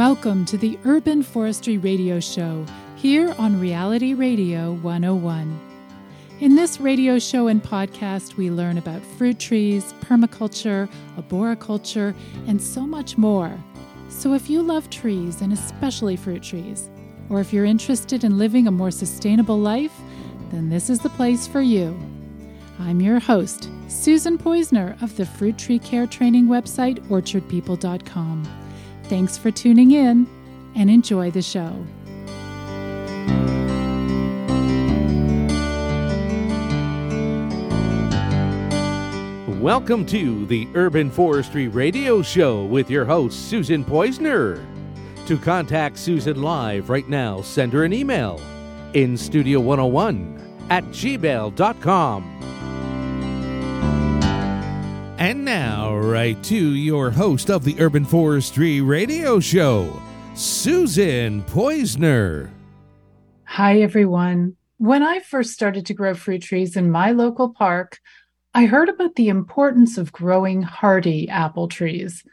Welcome to the Urban Forestry Radio Show here on Reality Radio 101. In this radio show and podcast, we learn about fruit trees, permaculture, arboriculture, and so much more. So if you love trees, and especially fruit trees, or if you're interested in living a more sustainable life, then this is the place for you. I'm your host, Susan Poizner of the fruit tree care training website, orchardpeople.com. Thanks for tuning in and enjoy the show. Welcome to the Urban Forestry Radio Show with your host, Susan Poizner. To contact Susan live right now, send her an email in studio101 at gmail.com. And now, right to your host of the Urban Forestry Radio Show, Susan Poizner. Hi, everyone. When I first started to grow fruit trees in my local park, I heard about the importance of growing hardy apple trees.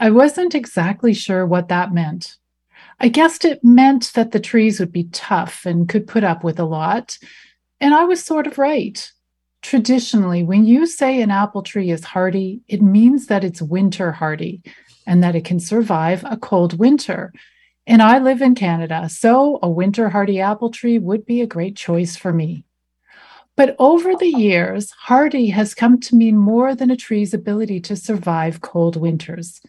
I wasn't exactly sure what that meant. I guessed it meant that the trees would be tough and could put up with a lot, and I was sort of right. Traditionally, when you say an apple tree is hardy, it means that it's winter hardy and that it can survive a cold winter. And I live in Canada, so a winter hardy apple tree would be a great choice for me. But over the years, hardy has come to mean more than a tree's ability to survive cold winters.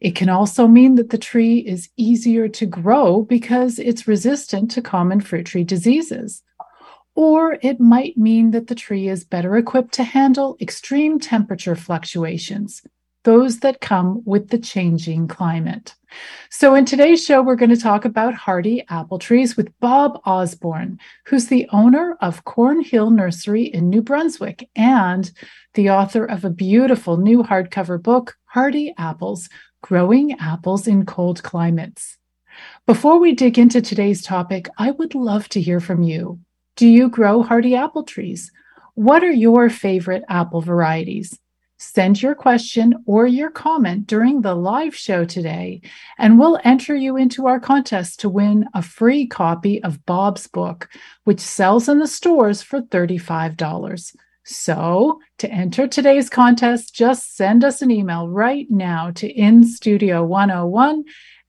It can also mean that the tree is easier to grow because it's resistant to common fruit tree diseases. Or it might mean that the tree is better equipped to handle extreme temperature fluctuations, those that come with the changing climate. So, in today's show, we're going to talk about hardy apple trees with Bob Osborne, who's the owner of Cornhill Nursery in New Brunswick and the author of a beautiful new hardcover book, Hardy Apples Growing Apples in Cold Climates. Before we dig into today's topic, I would love to hear from you. Do you grow hardy apple trees? What are your favorite apple varieties? Send your question or your comment during the live show today, and we'll enter you into our contest to win a free copy of Bob's book, which sells in the stores for $35. So, to enter today's contest, just send us an email right now to instudio101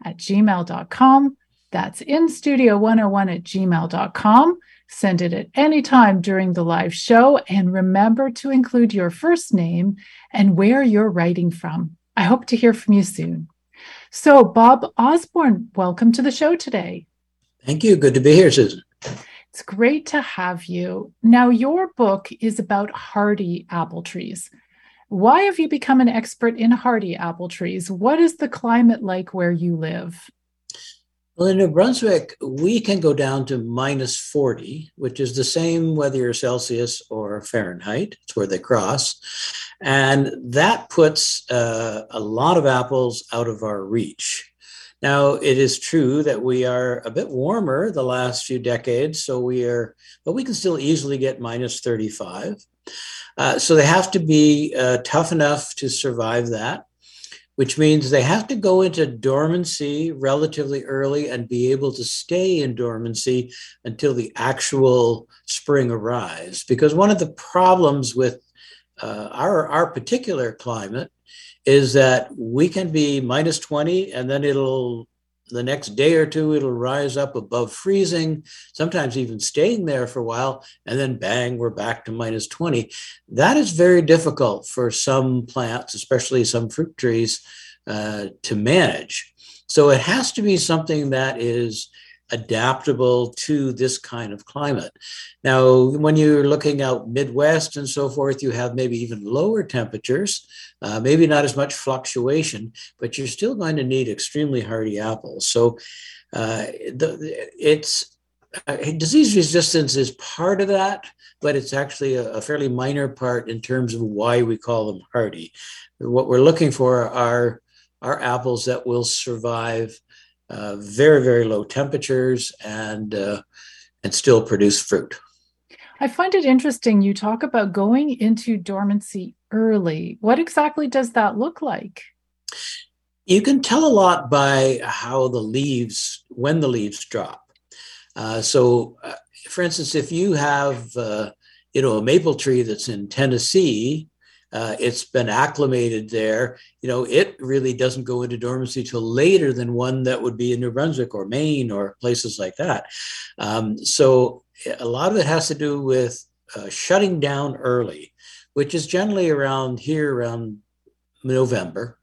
at gmail.com. That's instudio101 at gmail.com. Send it at any time during the live show. And remember to include your first name and where you're writing from. I hope to hear from you soon. So, Bob Osborne, welcome to the show today. Thank you. Good to be here, Susan. It's great to have you. Now, your book is about hardy apple trees. Why have you become an expert in hardy apple trees? What is the climate like where you live? Well, in New Brunswick, we can go down to minus 40, which is the same whether you're Celsius or Fahrenheit. It's where they cross. And that puts uh, a lot of apples out of our reach. Now, it is true that we are a bit warmer the last few decades, so we are, but we can still easily get minus 35. Uh, so they have to be uh, tough enough to survive that, which means they have to go into dormancy relatively early and be able to stay in dormancy until the actual spring arrives. Because one of the problems with uh, our, our particular climate is that we can be minus 20 and then it'll the next day or two it'll rise up above freezing sometimes even staying there for a while and then bang we're back to minus 20 that is very difficult for some plants especially some fruit trees uh, to manage. So it has to be something that is adaptable to this kind of climate. Now, when you're looking out Midwest and so forth, you have maybe even lower temperatures, uh, maybe not as much fluctuation, but you're still going to need extremely hardy apples. So uh, the, it's uh, disease resistance is part of that, but it's actually a, a fairly minor part in terms of why we call them hardy. What we're looking for are are apples that will survive uh, very very low temperatures and uh, and still produce fruit. I find it interesting. You talk about going into dormancy early. What exactly does that look like? You can tell a lot by how the leaves, when the leaves drop. Uh, so, uh, for instance, if you have, uh, you know, a maple tree that's in Tennessee uh, it's been acclimated there. You know, it really doesn't go into dormancy till later than one that would be in New Brunswick or Maine or places like that. Um, so a lot of it has to do with uh, shutting down early, which is generally around here around November.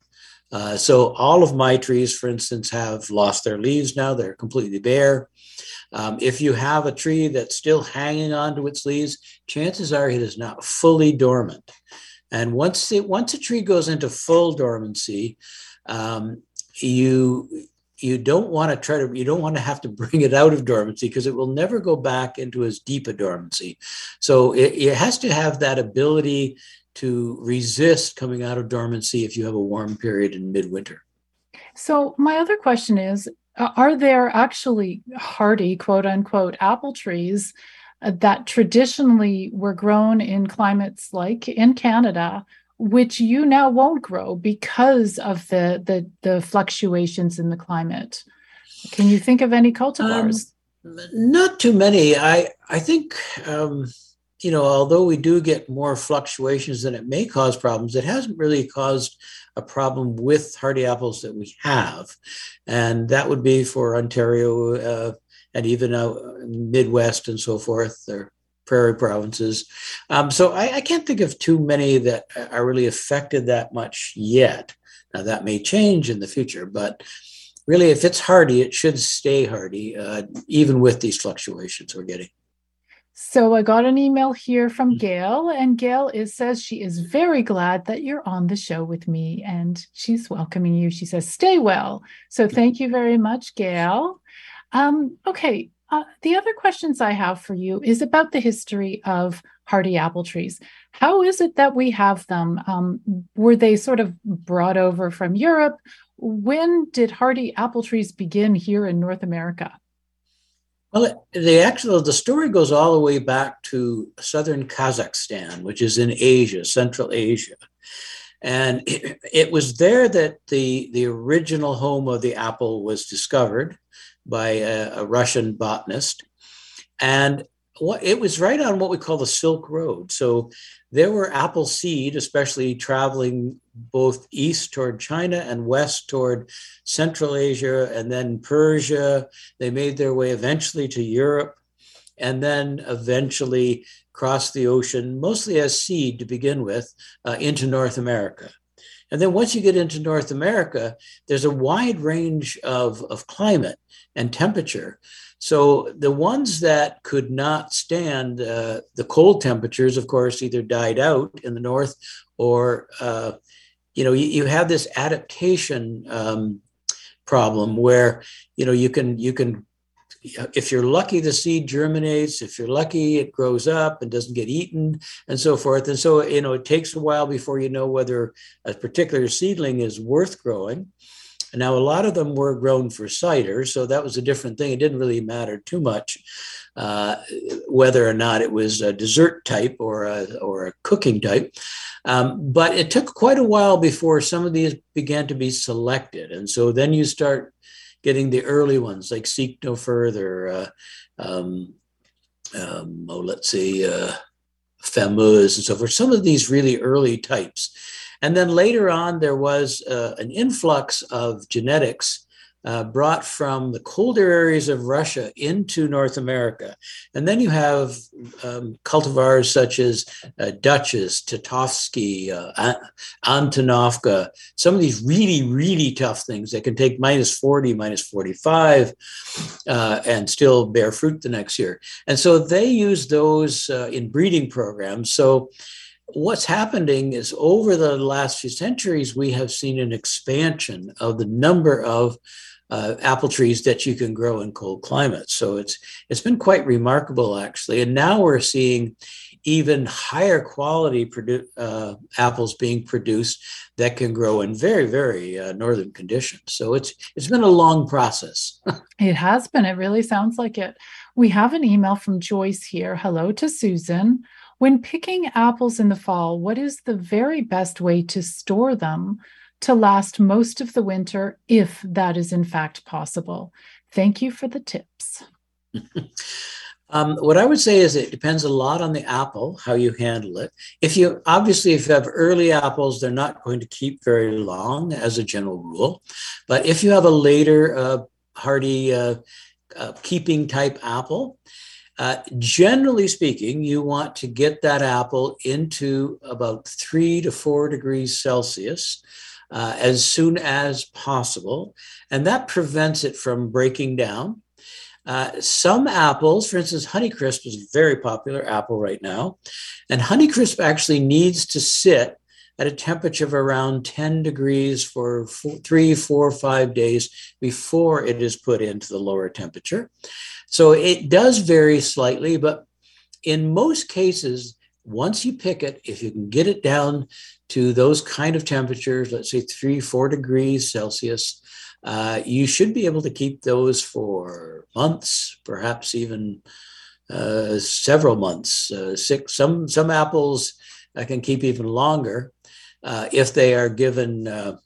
Uh, so all of my trees, for instance, have lost their leaves now; they're completely bare. Um, if you have a tree that's still hanging onto its leaves, chances are it is not fully dormant. And once it, once a tree goes into full dormancy, um, you you don't want to try to you don't want to have to bring it out of dormancy because it will never go back into as deep a dormancy. So it, it has to have that ability to resist coming out of dormancy if you have a warm period in midwinter. So my other question is are there actually hardy quote unquote apple trees that traditionally were grown in climates like in Canada, which you now won't grow because of the the, the fluctuations in the climate. Can you think of any cultivars? Um, not too many. I I think um, you know, although we do get more fluctuations than it may cause problems, it hasn't really caused a problem with hardy apples that we have, and that would be for Ontario. Uh, and even out Midwest and so forth, or prairie provinces. Um, so I, I, can't think of too many that are really affected that much yet. Now that may change in the future, but really, if it's hardy, it should stay hardy, uh, even with these fluctuations we're getting. So I got an email here from mm-hmm. Gail, and Gail is says she is very glad that you're on the show with me, and she's welcoming you. She says, "Stay well." So thank you very much, Gail. Um, okay. Uh, the other questions I have for you is about the history of hardy apple trees. How is it that we have them? Um, were they sort of brought over from Europe? When did hardy apple trees begin here in North America? Well, the actual the story goes all the way back to southern Kazakhstan, which is in Asia, Central Asia. And it, it was there that the, the original home of the apple was discovered by a, a Russian botanist. And what, it was right on what we call the Silk Road. So there were apple seed, especially traveling both east toward China and west toward Central Asia and then Persia. They made their way eventually to Europe and then eventually crossed the ocean, mostly as seed to begin with, uh, into North America. And then once you get into North America, there's a wide range of, of climate and temperature. So the ones that could not stand uh, the cold temperatures, of course, either died out in the north or, uh, you know, you, you, have this adaptation um, problem where, you know, you can you can if you're lucky, the seed germinates. If you're lucky, it grows up and doesn't get eaten, and so forth. And so, you know, it takes a while before you know whether a particular seedling is worth growing. Now, a lot of them were grown for cider, so that was a different thing. It didn't really matter too much uh, whether or not it was a dessert type or a, or a cooking type. Um, but it took quite a while before some of these began to be selected. And so then you start getting the early ones like Seek No Further, uh, um, um, oh, let's see, uh, and so forth, some of these really early types. And then later on, there was uh, an influx of genetics uh, brought from the colder areas of Russia into North America. And then you have um, cultivars such as uh, Duchess, Titovsky, uh, Antonovka, some of these really, really tough things that can take minus 40, minus 45 uh, and still bear fruit the next year. And so they use those uh, in breeding programs. So what's happening is over the last few centuries, we have seen an expansion of the number of uh, apple trees that you can grow in cold climates. So it's it's been quite remarkable actually. And now we're seeing even higher quality produ- uh, apples being produced that can grow in very very uh, northern conditions. So it's it's been a long process. it has been. It really sounds like it. We have an email from Joyce here. Hello to Susan. When picking apples in the fall, what is the very best way to store them to last most of the winter, if that is in fact possible? Thank you for the tips. Um, what I would say is it depends a lot on the apple, how you handle it. If you obviously, if you have early apples, they're not going to keep very long as a general rule. But if you have a later uh, hardy uh, uh, keeping type apple, uh, generally speaking, you want to get that apple into about three to four degrees Celsius uh, as soon as possible, and that prevents it from breaking down. Uh, some apples, for instance, Honeycrisp is a very popular apple right now, and Honeycrisp actually needs to sit at a temperature of around 10 degrees for four, three, four, five days before it is put into the lower temperature. So it does vary slightly, but in most cases, once you pick it, if you can get it down to those kind of temperatures, let's say three, four degrees Celsius, uh, you should be able to keep those for months, perhaps even uh, several months. Uh, six, some some apples uh, can keep even longer uh, if they are given uh,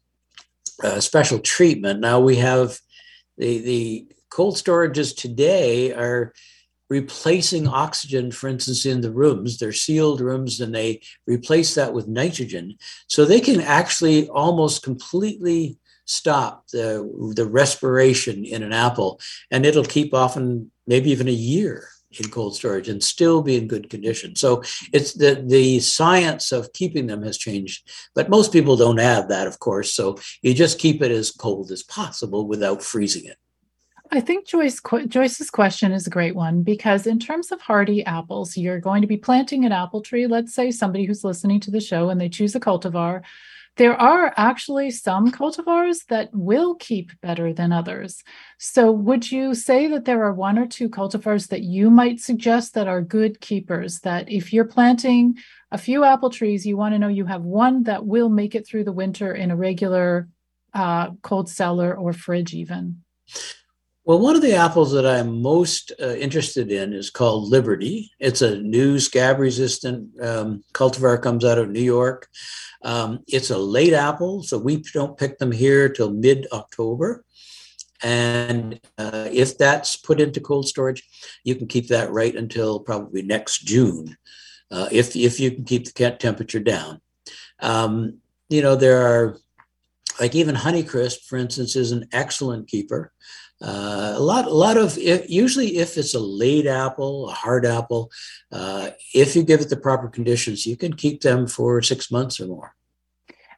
special treatment. Now we have the the cold storages today are replacing oxygen, for instance, in the rooms. They're sealed rooms and they replace that with nitrogen. So they can actually almost completely stop the, the respiration in an apple and it'll keep often maybe even a year in cold storage and still be in good condition. So it's the the science of keeping them has changed, but most people don't have that, of course. So you just keep it as cold as possible without freezing it. I think Joyce Joyce's question is a great one because in terms of hardy apples, you're going to be planting an apple tree. Let's say somebody who's listening to the show and they choose a cultivar. There are actually some cultivars that will keep better than others. So, would you say that there are one or two cultivars that you might suggest that are good keepers? That if you're planting a few apple trees, you want to know you have one that will make it through the winter in a regular uh, cold cellar or fridge, even? Well, one of the apples that I'm most uh, interested in is called Liberty. It's a new scab resistant um, cultivar, comes out of New York. Um, it's a late apple, so we don't pick them here till mid October. And uh, if that's put into cold storage, you can keep that right until probably next June, uh, if, if you can keep the temperature down. Um, you know, there are, like even Honeycrisp, for instance, is an excellent keeper. Uh, a lot, a lot of if, usually if it's a late apple, a hard apple, uh, if you give it the proper conditions, you can keep them for six months or more.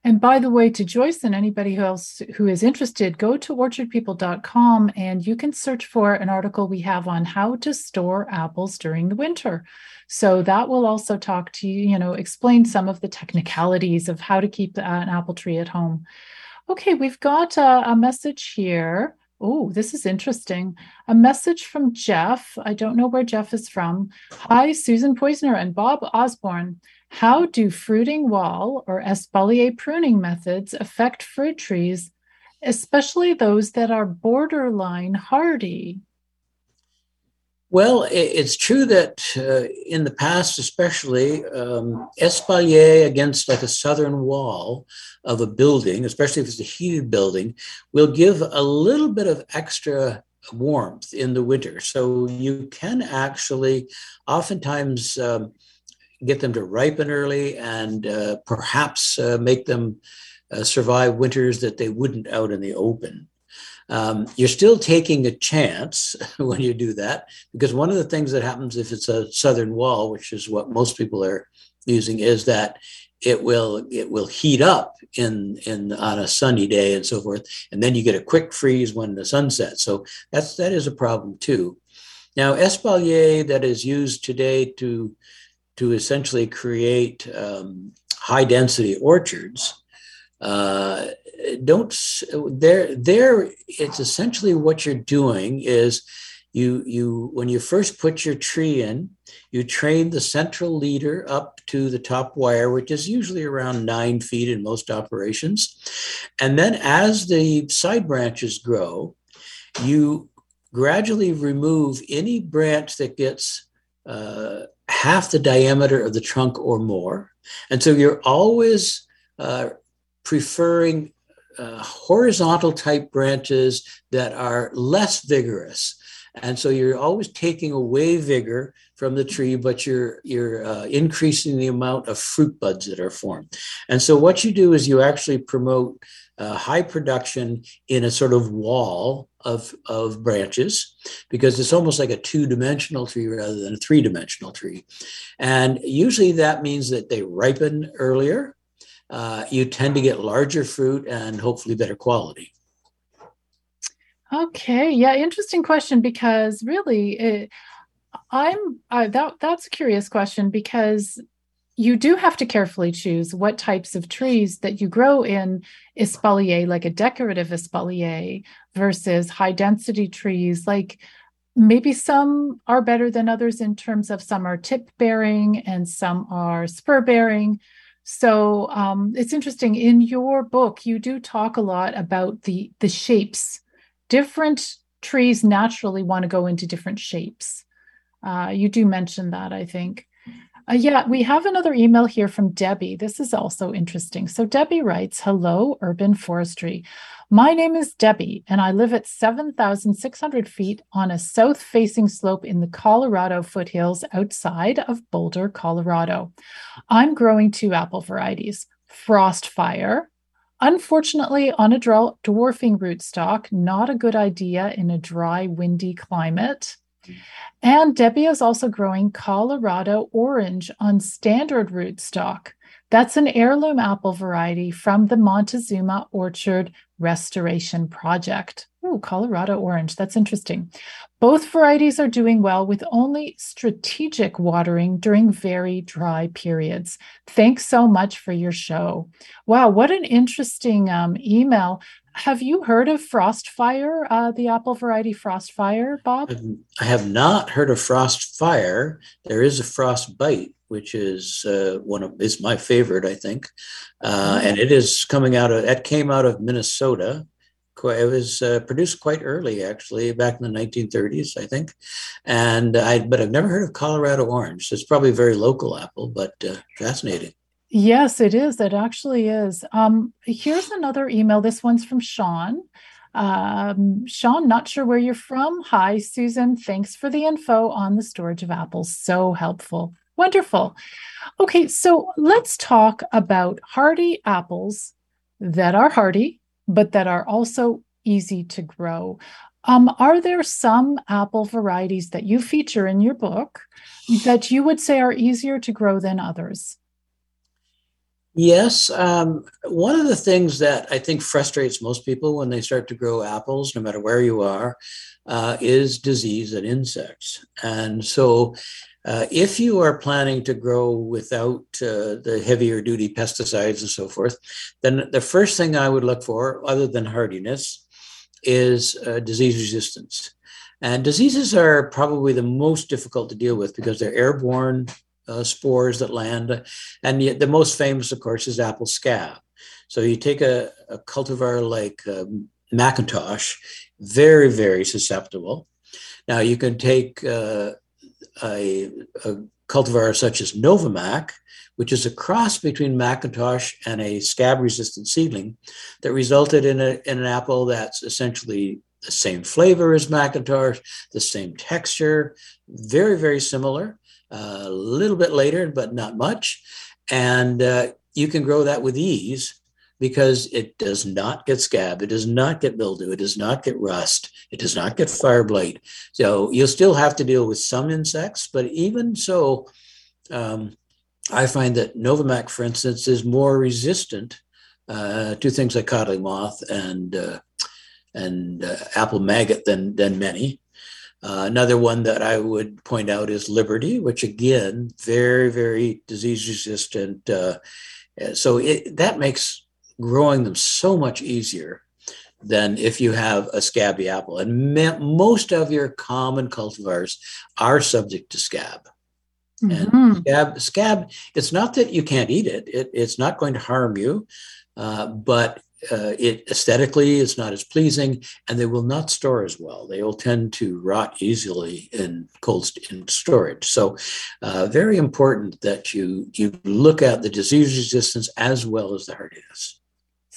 And by the way, to Joyce and anybody else who is interested, go to orchardpeople.com and you can search for an article we have on how to store apples during the winter. So that will also talk to you, you know, explain some of the technicalities of how to keep an apple tree at home. Okay, we've got a, a message here. Oh, this is interesting. A message from Jeff. I don't know where Jeff is from. Hi, Susan Poizner and Bob Osborne. How do fruiting wall or espalier pruning methods affect fruit trees, especially those that are borderline hardy? Well, it's true that uh, in the past, especially, um, espalier against like a southern wall of a building, especially if it's a heated building, will give a little bit of extra warmth in the winter. So you can actually oftentimes um, get them to ripen early and uh, perhaps uh, make them uh, survive winters that they wouldn't out in the open. Um, you're still taking a chance when you do that because one of the things that happens if it's a southern wall, which is what most people are using, is that it will it will heat up in in on a sunny day and so forth, and then you get a quick freeze when the sun sets. So that's that is a problem too. Now, espalier that is used today to to essentially create um, high density orchards uh, don't there there it's essentially what you're doing is you you when you first put your tree in you train the central leader up to the top wire which is usually around nine feet in most operations. And then as the side branches grow you gradually remove any branch that gets uh, half the diameter of the trunk or more. And so you're always uh, preferring uh, horizontal type branches that are less vigorous. And so you're always taking away vigor from the tree, but you're you're uh, increasing the amount of fruit buds that are formed. And so what you do is you actually promote uh, high production in a sort of wall of, of branches because it's almost like a two-dimensional tree rather than a three-dimensional tree. And usually that means that they ripen earlier uh, you tend to get larger fruit and hopefully better quality. Okay, yeah, interesting question because really, it, I'm I, that that's a curious question because you do have to carefully choose what types of trees that you grow in espalier, like a decorative espalier, versus high density trees like maybe some are better than others in terms of some are tip bearing and some are spur bearing so um, it's interesting. In your book, you do talk a lot about the the shapes. Different trees naturally want to go into different shapes. Uh, you do mention that, I think. Uh, yeah, we have another email here from Debbie. This is also interesting. So Debbie writes, "Hello, Urban Forestry. My name is Debbie, and I live at 7,600 feet on a south facing slope in the Colorado foothills outside of Boulder, Colorado. I'm growing two apple varieties Frostfire. Unfortunately, on a dwarfing rootstock, not a good idea in a dry, windy climate. And Debbie is also growing Colorado orange on standard rootstock. That's an heirloom apple variety from the Montezuma Orchard Restoration Project. Oh, Colorado orange. That's interesting. Both varieties are doing well with only strategic watering during very dry periods. Thanks so much for your show. Wow, what an interesting um, email. Have you heard of Frostfire, uh, the apple variety Frostfire, Bob? I have not heard of Frostfire. There is a Frostbite, which is uh, one of is my favorite, I think, uh, mm-hmm. and it is coming out of. It came out of Minnesota. It was uh, produced quite early, actually, back in the 1930s, I think, and I. But I've never heard of Colorado orange. It's probably a very local apple, but uh, fascinating. Yes, it is. It actually is. Um, here's another email. This one's from Sean. Um, Sean, not sure where you're from. Hi, Susan. Thanks for the info on the storage of apples. So helpful. Wonderful. Okay, so let's talk about hardy apples that are hardy, but that are also easy to grow. Um, are there some apple varieties that you feature in your book that you would say are easier to grow than others? Yes. Um, one of the things that I think frustrates most people when they start to grow apples, no matter where you are, uh, is disease and insects. And so, uh, if you are planning to grow without uh, the heavier duty pesticides and so forth, then the first thing I would look for, other than hardiness, is uh, disease resistance. And diseases are probably the most difficult to deal with because they're airborne, uh, spores that land. And the, the, most famous, of course, is apple scab. So you take a, a cultivar like um, McIntosh, very, very susceptible. Now you can take uh, a, a, cultivar such as Novamac, which is a cross between McIntosh and a scab resistant seedling that resulted in, a, in an apple that's essentially the same flavor as McIntosh, the same texture, very, very similar a little bit later, but not much. And uh, you can grow that with ease because it does not get scab, it does not get mildew, it does not get rust, it does not get fire blight. So you'll still have to deal with some insects, but even so, um, I find that Novamac, for instance, is more resistant uh, to things like codling moth and uh, and uh, apple maggot than than many. Uh, another one that I would point out is Liberty, which again, very very disease resistant. Uh, so it, that makes growing them so much easier than if you have a scabby apple. And me- most of your common cultivars are subject to scab. Mm-hmm. And scab, scab, it's not that you can't eat it, it it's not going to harm you, uh, but uh, it aesthetically is not as pleasing and they will not store as well. They will tend to rot easily in cold in storage. So, uh, very important that you you look at the disease resistance as well as the hardiness.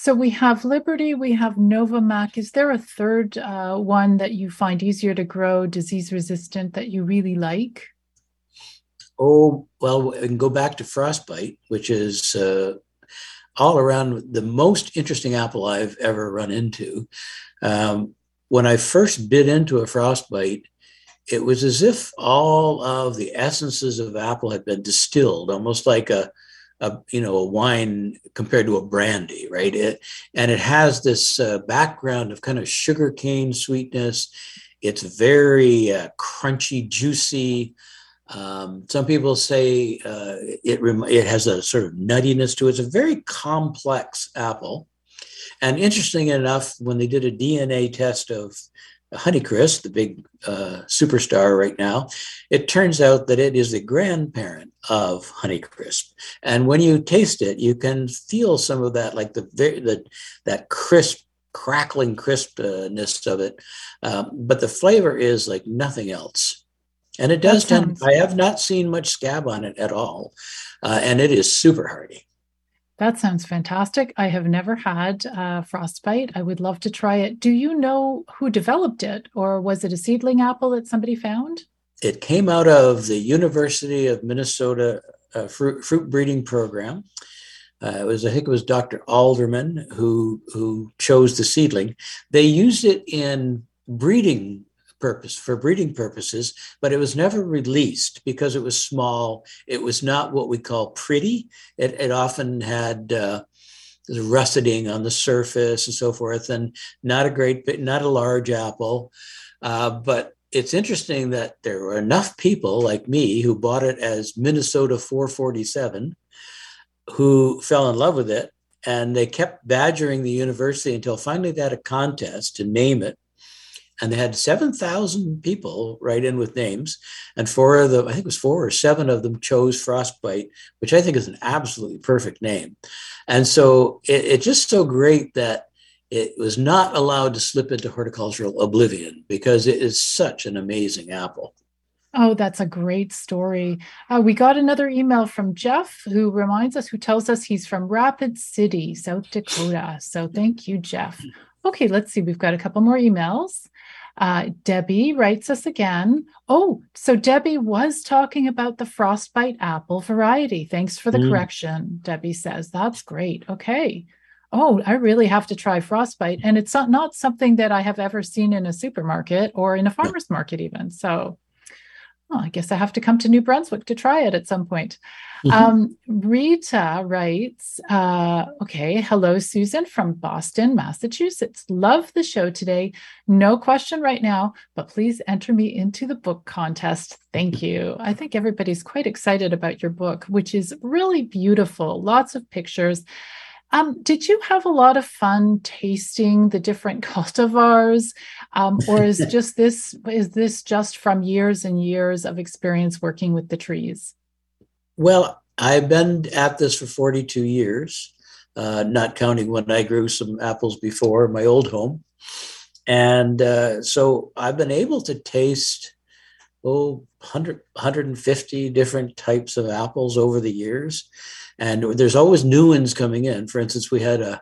So we have Liberty, we have Novamac. Is there a third uh, one that you find easier to grow, disease resistant that you really like? Oh, well, we can go back to frostbite, which is uh, all around the most interesting apple I've ever run into. Um, when I first bit into a frostbite, it was as if all of the essences of apple had been distilled, almost like a, a you know a wine compared to a brandy, right? It and it has this uh, background of kind of sugar cane sweetness. It's very uh, crunchy, juicy. Um, some people say uh, it rem- it has a sort of nuttiness to it. It's a very complex apple. And interesting enough, when they did a DNA test of Honeycrisp, the big uh, superstar right now, it turns out that it is the grandparent of Honeycrisp. And when you taste it, you can feel some of that, like the the that crisp, crackling crispness of it. Um, but the flavor is like nothing else. And it does tend, I have not seen much scab on it at all. Uh, and it is super hardy. That sounds fantastic. I have never had uh, frostbite. I would love to try it. Do you know who developed it, or was it a seedling apple that somebody found? It came out of the University of Minnesota uh, fruit, fruit breeding program. Uh, it was, I think, it was Dr. Alderman who who chose the seedling. They used it in breeding purpose for breeding purposes, but it was never released because it was small. It was not what we call pretty. It, it often had uh, russeting on the surface and so forth, and not a great, not a large apple. Uh, but it's interesting that there were enough people like me who bought it as Minnesota 447 who fell in love with it and they kept badgering the university until finally they had a contest to name it and they had 7,000 people write in with names. And four of them, I think it was four or seven of them chose Frostbite, which I think is an absolutely perfect name. And so it, it's just so great that it was not allowed to slip into horticultural oblivion because it is such an amazing apple. Oh, that's a great story. Uh, we got another email from Jeff who reminds us, who tells us he's from Rapid City, South Dakota. So thank you, Jeff. Okay, let's see. We've got a couple more emails. Uh, Debbie writes us again. Oh, so Debbie was talking about the frostbite apple variety. Thanks for the mm. correction. Debbie says, That's great. Okay. Oh, I really have to try frostbite. And it's not, not something that I have ever seen in a supermarket or in a farmer's market, even. So oh, I guess I have to come to New Brunswick to try it at some point. Mm-hmm. Um, Rita writes, uh, okay, hello, Susan from Boston, Massachusetts. Love the show today. No question right now, but please enter me into the book contest. Thank you. I think everybody's quite excited about your book, which is really beautiful, lots of pictures. Um, did you have a lot of fun tasting the different cultivars, um, or is just this is this just from years and years of experience working with the trees? Well, I've been at this for 42 years, uh, not counting when I grew some apples before in my old home, and uh, so I've been able to taste oh 100 150 different types of apples over the years and there's always new ones coming in. For instance, we had a,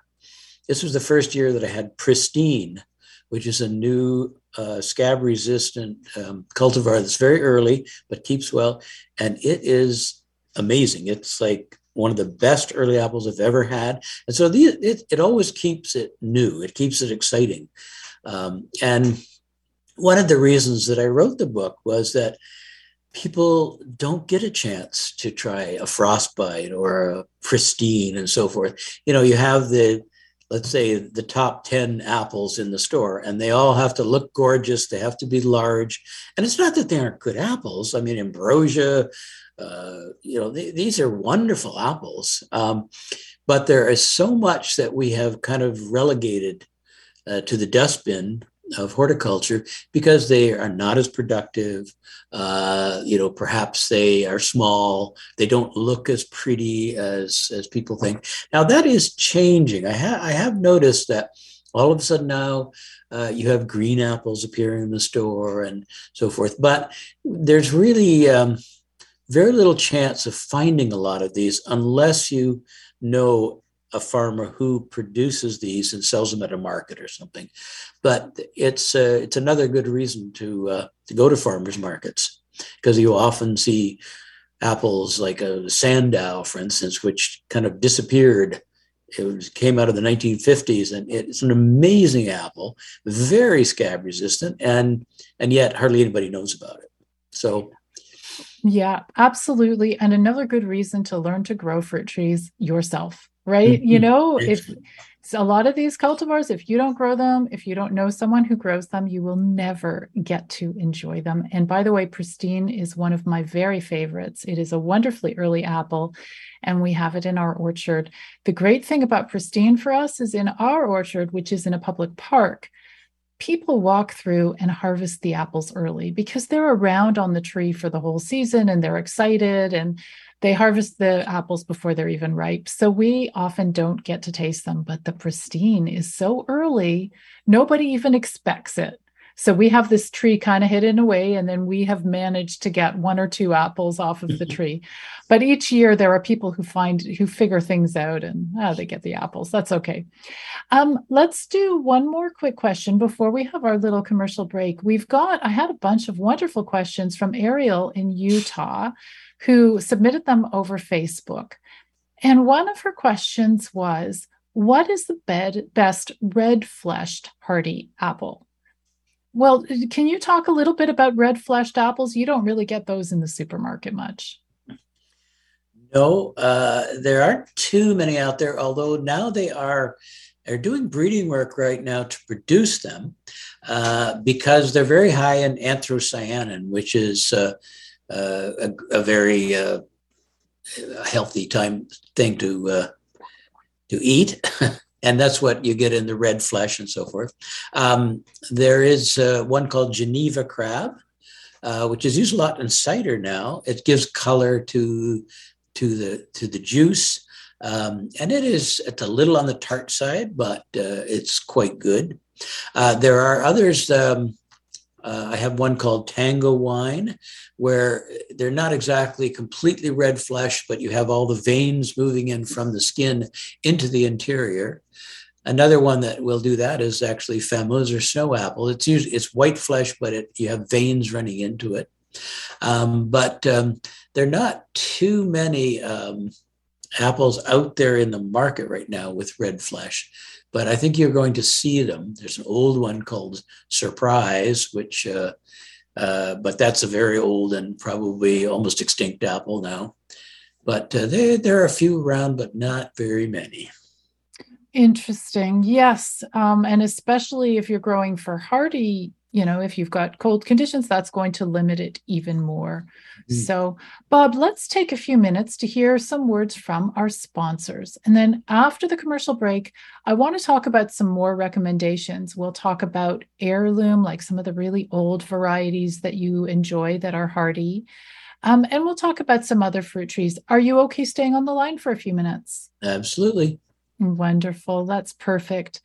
this was the first year that I had Pristine, which is a new uh, scab resistant um, cultivar that's very early but keeps well. And it is amazing. It's like one of the best early apples I've ever had. And so the, it, it always keeps it new, it keeps it exciting. Um, and one of the reasons that I wrote the book was that people don't get a chance to try a frostbite or a pristine and so forth. You know, you have the let's say the top 10 apples in the store and they all have to look gorgeous they have to be large and it's not that they aren't good apples i mean ambrosia uh, you know they, these are wonderful apples um, but there is so much that we have kind of relegated uh, to the dustbin of horticulture because they are not as productive. Uh, you know, perhaps they are small. They don't look as pretty as as people think. Now that is changing. I have I have noticed that all of a sudden now uh, you have green apples appearing in the store and so forth. But there's really um, very little chance of finding a lot of these unless you know a farmer who produces these and sells them at a market or something. But it's uh, it's another good reason to uh, to go to farmers markets because you often see apples like a Sandow, for instance, which kind of disappeared. It was, came out of the 1950s, and it's an amazing apple, very scab resistant, and and yet hardly anybody knows about it. So yeah, absolutely. And another good reason to learn to grow fruit trees yourself right? You know, if a lot of these cultivars, if you don't grow them, if you don't know someone who grows them, you will never get to enjoy them. And by the way, Pristine is one of my very favorites. It is a wonderfully early apple, and we have it in our orchard. The great thing about Pristine for us is in our orchard, which is in a public park. People walk through and harvest the apples early because they're around on the tree for the whole season and they're excited and they harvest the apples before they're even ripe. So we often don't get to taste them, but the pristine is so early, nobody even expects it. So we have this tree kind of hidden away, and then we have managed to get one or two apples off of the tree. But each year there are people who find who figure things out and oh, they get the apples. That's okay. Um, let's do one more quick question before we have our little commercial break. We've got I had a bunch of wonderful questions from Ariel in Utah who submitted them over Facebook. And one of her questions was, What is the bed, best red fleshed hardy apple? Well, can you talk a little bit about red fleshed apples? You don't really get those in the supermarket much. No, uh, there aren't too many out there, although now they are they're doing breeding work right now to produce them uh, because they're very high in anthocyanin, which is uh, uh, a, a, very uh, healthy time thing to uh, to eat. and that's what you get in the red flesh and so forth. Um, there is uh, one called Geneva crab, uh, which is used a lot in cider now. It gives color to to the to the juice, um, and it is it's a little on the tart side, but uh, it's quite good. there are others. Um, uh, I have one called Tango Wine, where they're not exactly completely red flesh, but you have all the veins moving in from the skin into the interior. Another one that will do that is actually Fameuse or Snow Apple. It's usually it's white flesh, but it, you have veins running into it. Um, but um, there are not too many um, apples out there in the market right now with red flesh but I think you're going to see them. There's an old one called Surprise, which, uh, uh, but that's a very old and probably almost extinct apple now. But uh, there, there are a few around, but not very many. Interesting. Yes. Um, and especially if you're growing for hardy you know, if you've got cold conditions, that's going to limit it even more. Mm. So, Bob, let's take a few minutes to hear some words from our sponsors. And then after the commercial break, I want to talk about some more recommendations. We'll talk about heirloom, like some of the really old varieties that you enjoy that are hardy. Um, and we'll talk about some other fruit trees. Are you okay staying on the line for a few minutes? Absolutely. Wonderful. That's perfect.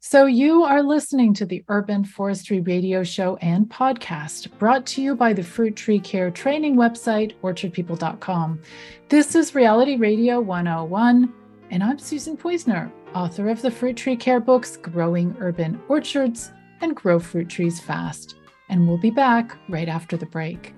So, you are listening to the Urban Forestry Radio Show and podcast brought to you by the Fruit Tree Care training website, orchardpeople.com. This is Reality Radio 101, and I'm Susan Poizner, author of the Fruit Tree Care books Growing Urban Orchards and Grow Fruit Trees Fast. And we'll be back right after the break.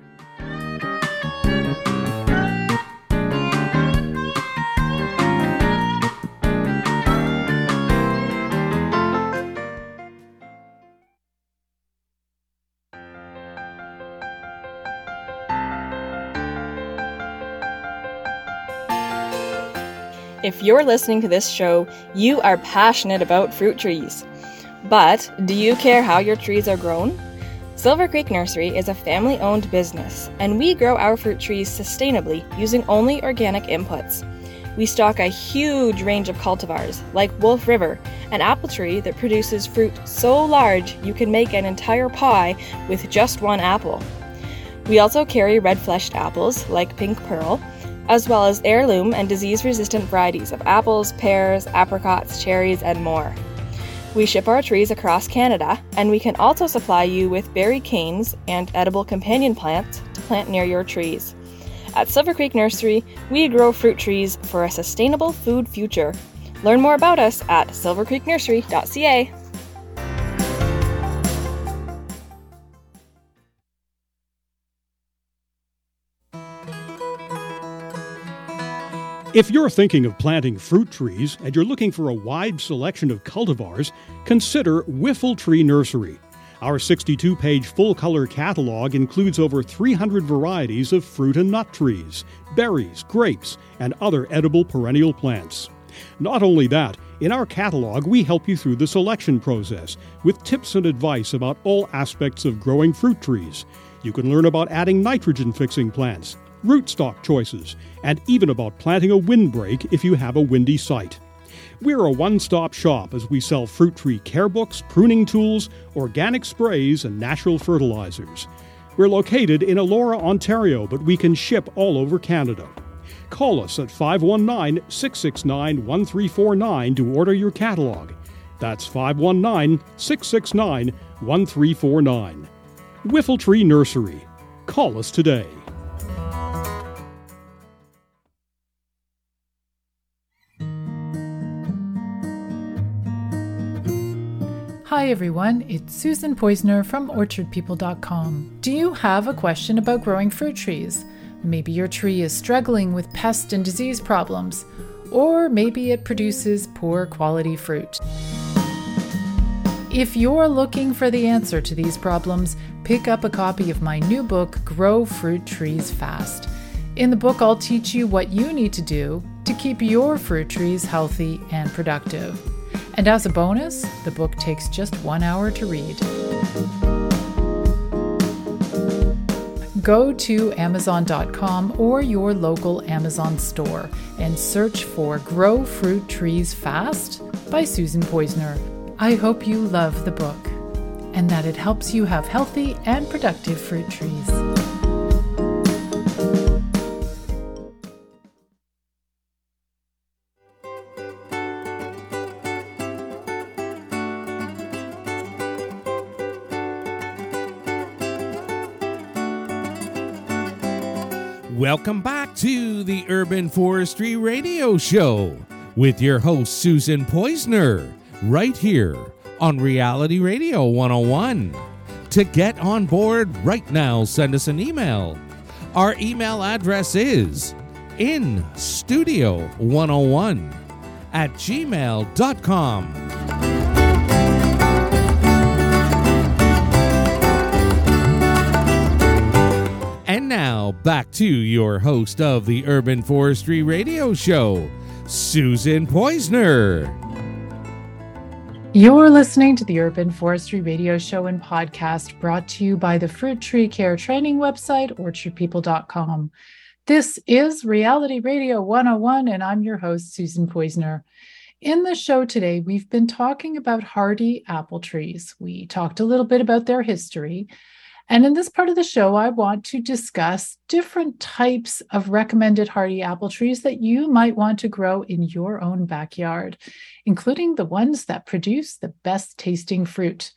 If you're listening to this show, you are passionate about fruit trees. But do you care how your trees are grown? Silver Creek Nursery is a family owned business, and we grow our fruit trees sustainably using only organic inputs. We stock a huge range of cultivars, like Wolf River, an apple tree that produces fruit so large you can make an entire pie with just one apple. We also carry red fleshed apples, like Pink Pearl, as well as heirloom and disease resistant varieties of apples, pears, apricots, cherries, and more. We ship our trees across Canada, and we can also supply you with berry canes and edible companion plants to plant near your trees. At Silver Creek Nursery, we grow fruit trees for a sustainable food future. Learn more about us at silvercreeknursery.ca. If you're thinking of planting fruit trees and you're looking for a wide selection of cultivars, consider Whiffletree Nursery. Our 62 page full color catalog includes over 300 varieties of fruit and nut trees, berries, grapes, and other edible perennial plants. Not only that, in our catalog, we help you through the selection process with tips and advice about all aspects of growing fruit trees. You can learn about adding nitrogen fixing plants, rootstock choices, and even about planting a windbreak if you have a windy site. We're a one stop shop as we sell fruit tree care books, pruning tools, organic sprays, and natural fertilizers. We're located in Elora, Ontario, but we can ship all over Canada. Call us at 519 669 1349 to order your catalog. That's 519 669 1349. Whiffletree Nursery. Call us today. Hi everyone, it's Susan Poizner from OrchardPeople.com. Do you have a question about growing fruit trees? Maybe your tree is struggling with pest and disease problems, or maybe it produces poor quality fruit. If you're looking for the answer to these problems, pick up a copy of my new book, Grow Fruit Trees Fast. In the book, I'll teach you what you need to do to keep your fruit trees healthy and productive. And as a bonus, the book takes just one hour to read. Go to Amazon.com or your local Amazon store and search for Grow Fruit Trees Fast by Susan Poizner. I hope you love the book and that it helps you have healthy and productive fruit trees. Welcome back to the Urban Forestry Radio Show with your host, Susan Poizner, right here on Reality Radio 101. To get on board right now, send us an email. Our email address is in studio 101 at gmail.com. now, back to your host of the Urban Forestry Radio Show, Susan Poizner. You're listening to the Urban Forestry Radio Show and podcast brought to you by the Fruit Tree Care Training website, orchardpeople.com. This is Reality Radio 101, and I'm your host, Susan Poizner. In the show today, we've been talking about hardy apple trees. We talked a little bit about their history. And in this part of the show, I want to discuss different types of recommended hardy apple trees that you might want to grow in your own backyard, including the ones that produce the best tasting fruit.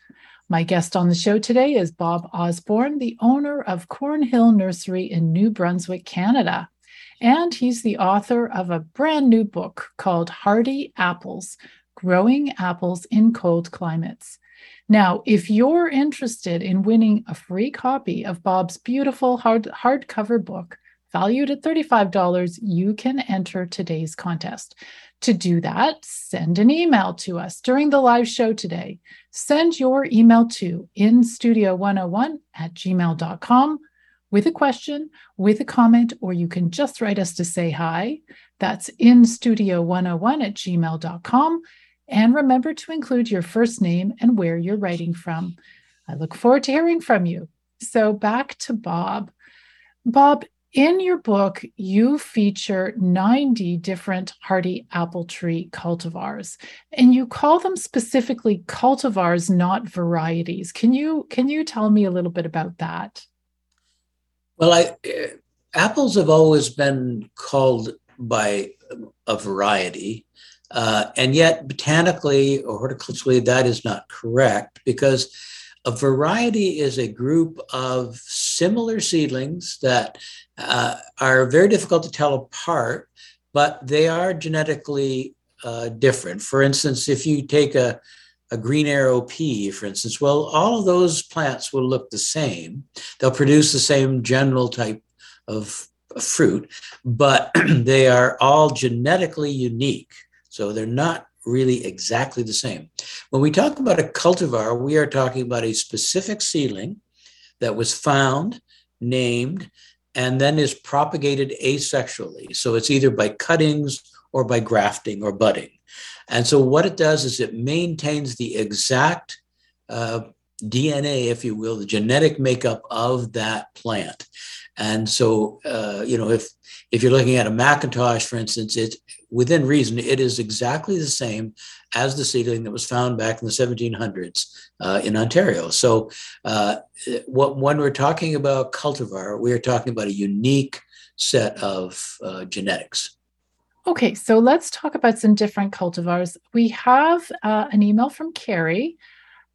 My guest on the show today is Bob Osborne, the owner of Cornhill Nursery in New Brunswick, Canada. And he's the author of a brand new book called Hardy Apples Growing Apples in Cold Climates. Now, if you're interested in winning a free copy of Bob's beautiful hard hardcover book, valued at $35, you can enter today's contest. To do that, send an email to us during the live show today. Send your email to instudio101 at gmail.com with a question, with a comment, or you can just write us to say hi. That's in studio101 at gmail.com. And remember to include your first name and where you're writing from. I look forward to hearing from you. So back to Bob. Bob, in your book, you feature 90 different hardy apple tree cultivars, and you call them specifically cultivars, not varieties. Can you can you tell me a little bit about that? Well, I, uh, apples have always been called by a variety, uh, and yet botanically or horticulturally, that is not correct because a variety is a group of similar seedlings that uh, are very difficult to tell apart, but they are genetically uh, different. For instance, if you take a, a green arrow pea, for instance, well, all of those plants will look the same. They'll produce the same general type of, of fruit, but they are all genetically unique. So they're not really exactly the same. When we talk about a cultivar, we are talking about a specific seedling that was found, named, and then is propagated asexually. So it's either by cuttings or by grafting or budding. And so what it does is it maintains the exact uh, DNA, if you will, the genetic makeup of that plant. And so, uh, you know, if if you're looking at a McIntosh, for instance, it's within reason, it is exactly the same as the seedling that was found back in the 1700s uh, in Ontario. So, uh, what, when we're talking about cultivar, we are talking about a unique set of uh, genetics. Okay, so let's talk about some different cultivars. We have uh, an email from Carrie.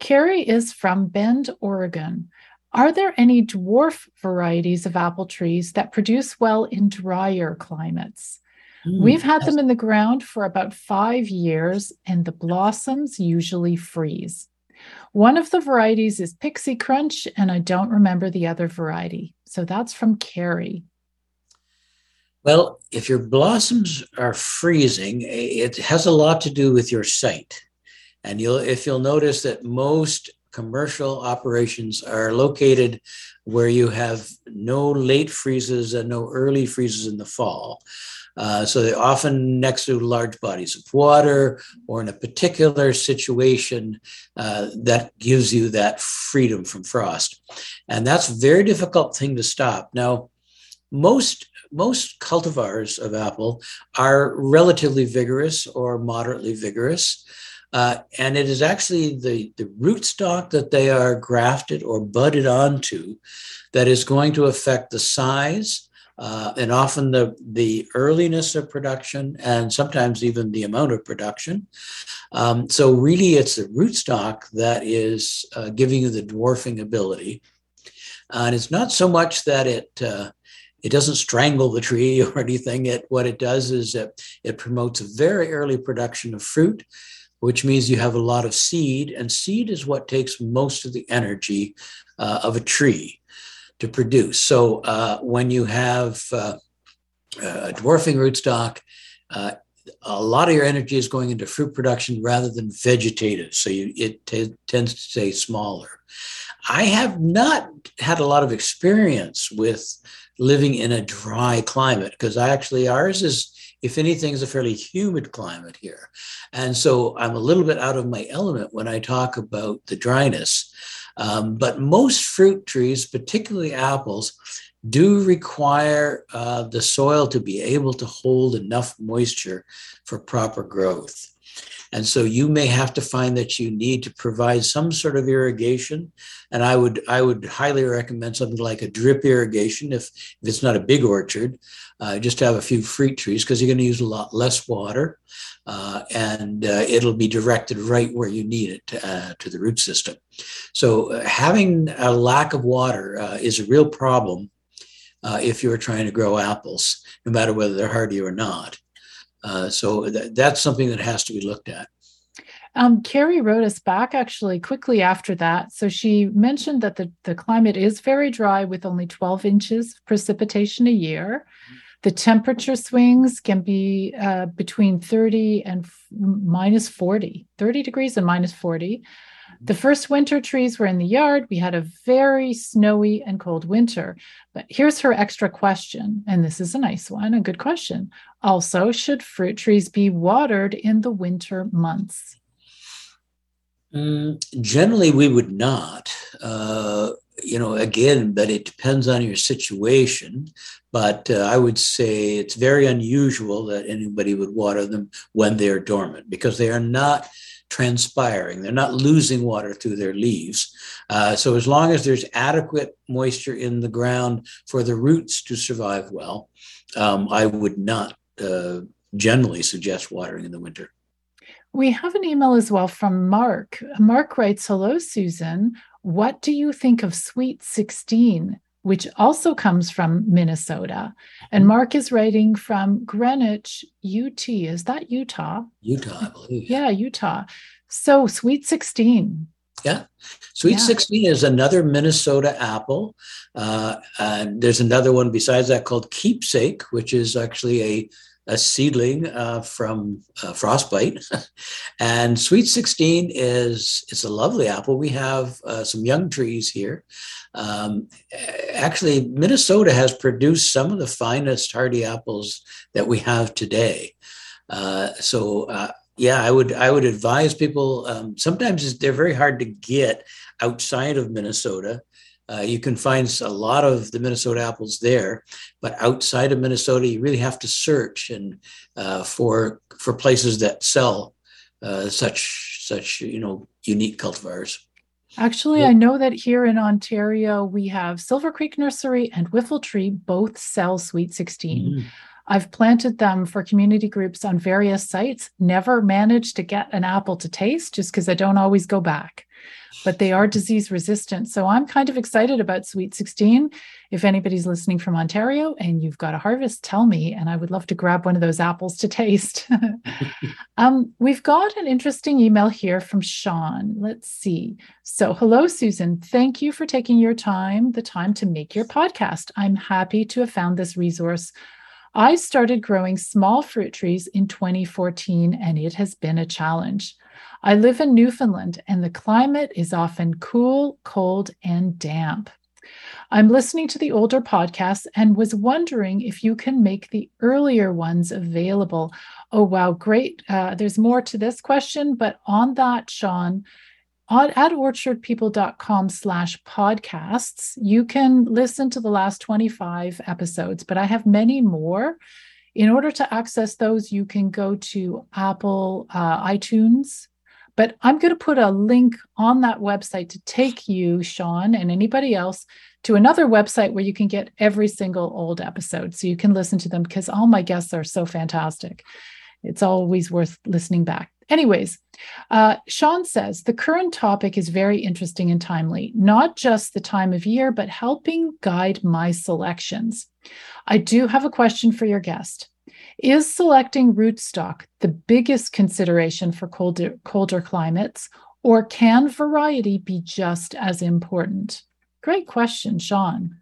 Carrie is from Bend, Oregon. Are there any dwarf varieties of apple trees that produce well in drier climates? Mm, We've had them in the ground for about five years, and the blossoms usually freeze. One of the varieties is Pixie Crunch, and I don't remember the other variety. So that's from Carrie. Well, if your blossoms are freezing, it has a lot to do with your site. And you'll if you'll notice that most commercial operations are located where you have no late freezes and no early freezes in the fall. Uh, so they're often next to large bodies of water or in a particular situation uh, that gives you that freedom from frost. And that's a very difficult thing to stop. Now, most most cultivars of apple are relatively vigorous or moderately vigorous. Uh, and it is actually the, the rootstock that they are grafted or budded onto that is going to affect the size uh, and often the, the earliness of production and sometimes even the amount of production. Um, so, really, it's the rootstock that is uh, giving you the dwarfing ability. and it's not so much that it uh, it doesn't strangle the tree or anything. It what it does is it, it promotes a very early production of fruit which means you have a lot of seed, and seed is what takes most of the energy uh, of a tree to produce. So uh, when you have uh, a dwarfing rootstock, uh, a lot of your energy is going into fruit production rather than vegetative. So you, it t- tends to stay smaller. I have not had a lot of experience with living in a dry climate because I actually ours is if anything, is a fairly humid climate here. And so I'm a little bit out of my element when I talk about the dryness. Um, but most fruit trees, particularly apples, do require uh, the soil to be able to hold enough moisture for proper growth. And so you may have to find that you need to provide some sort of irrigation. And I would I would highly recommend something like a drip irrigation if, if it's not a big orchard, uh, just have a few fruit trees because you're going to use a lot less water. Uh, and uh, it'll be directed right where you need it to, uh, to the root system. So uh, having a lack of water uh, is a real problem if you're trying to grow apples, no matter whether they're hardy or not. Uh, so th- that's something that has to be looked at. Um, Carrie wrote us back actually quickly after that. So she mentioned that the, the climate is very dry with only 12 inches of precipitation a year. The temperature swings can be uh, between 30 and f- minus 40, 30 degrees and minus 40. The first winter trees were in the yard. We had a very snowy and cold winter. But here's her extra question, and this is a nice one, a good question. Also, should fruit trees be watered in the winter months? Mm, generally, we would not. Uh, you know, again, but it depends on your situation. But uh, I would say it's very unusual that anybody would water them when they're dormant because they are not transpiring. They're not losing water through their leaves. Uh, so as long as there's adequate moisture in the ground for the roots to survive well, um, I would not uh, generally suggest watering in the winter. We have an email as well from Mark. Mark writes Hello, Susan. What do you think of Sweet 16, which also comes from Minnesota? And. Mark is writing from Greenwich, UT. Is that Utah? Utah, I believe. Yeah, Utah. So Sweet 16. Yeah. Sweet yeah. 16 is another Minnesota apple. Uh, and there's another one besides that called Keepsake, which is actually a a seedling uh, from uh, frostbite. and Sweet 16 is it's a lovely apple. We have uh, some young trees here. Um, actually, Minnesota has produced some of the finest hardy apples that we have today. Uh, so uh, yeah, I would I would advise people. Um, sometimes they're very hard to get outside of Minnesota. Uh, you can find a lot of the Minnesota apples there, but outside of Minnesota, you really have to search and uh, for for places that sell uh, such such you know unique cultivars. Actually, I know that here in Ontario, we have Silver Creek Nursery and Whiffletree both sell Sweet 16. Mm-hmm. I've planted them for community groups on various sites, never managed to get an apple to taste just because I don't always go back but they are disease resistant. So I'm kind of excited about Sweet 16. If anybody's listening from Ontario and you've got a harvest, tell me, and I would love to grab one of those apples to taste. um, we've got an interesting email here from Sean. Let's see. So, hello, Susan. Thank you for taking your time, the time to make your podcast. I'm happy to have found this resource. I started growing small fruit trees in 2014, and it has been a challenge. I live in Newfoundland and the climate is often cool, cold, and damp. I'm listening to the older podcasts and was wondering if you can make the earlier ones available. Oh, wow, great. Uh, there's more to this question, but on that, Sean, at orchardpeople.com slash podcasts, you can listen to the last 25 episodes, but I have many more. In order to access those, you can go to Apple uh, iTunes but I'm going to put a link on that website to take you, Sean, and anybody else to another website where you can get every single old episode. So you can listen to them because all my guests are so fantastic. It's always worth listening back. Anyways, uh, Sean says the current topic is very interesting and timely, not just the time of year, but helping guide my selections. I do have a question for your guest. Is selecting rootstock the biggest consideration for colder, colder climates, or can variety be just as important? Great question, Sean.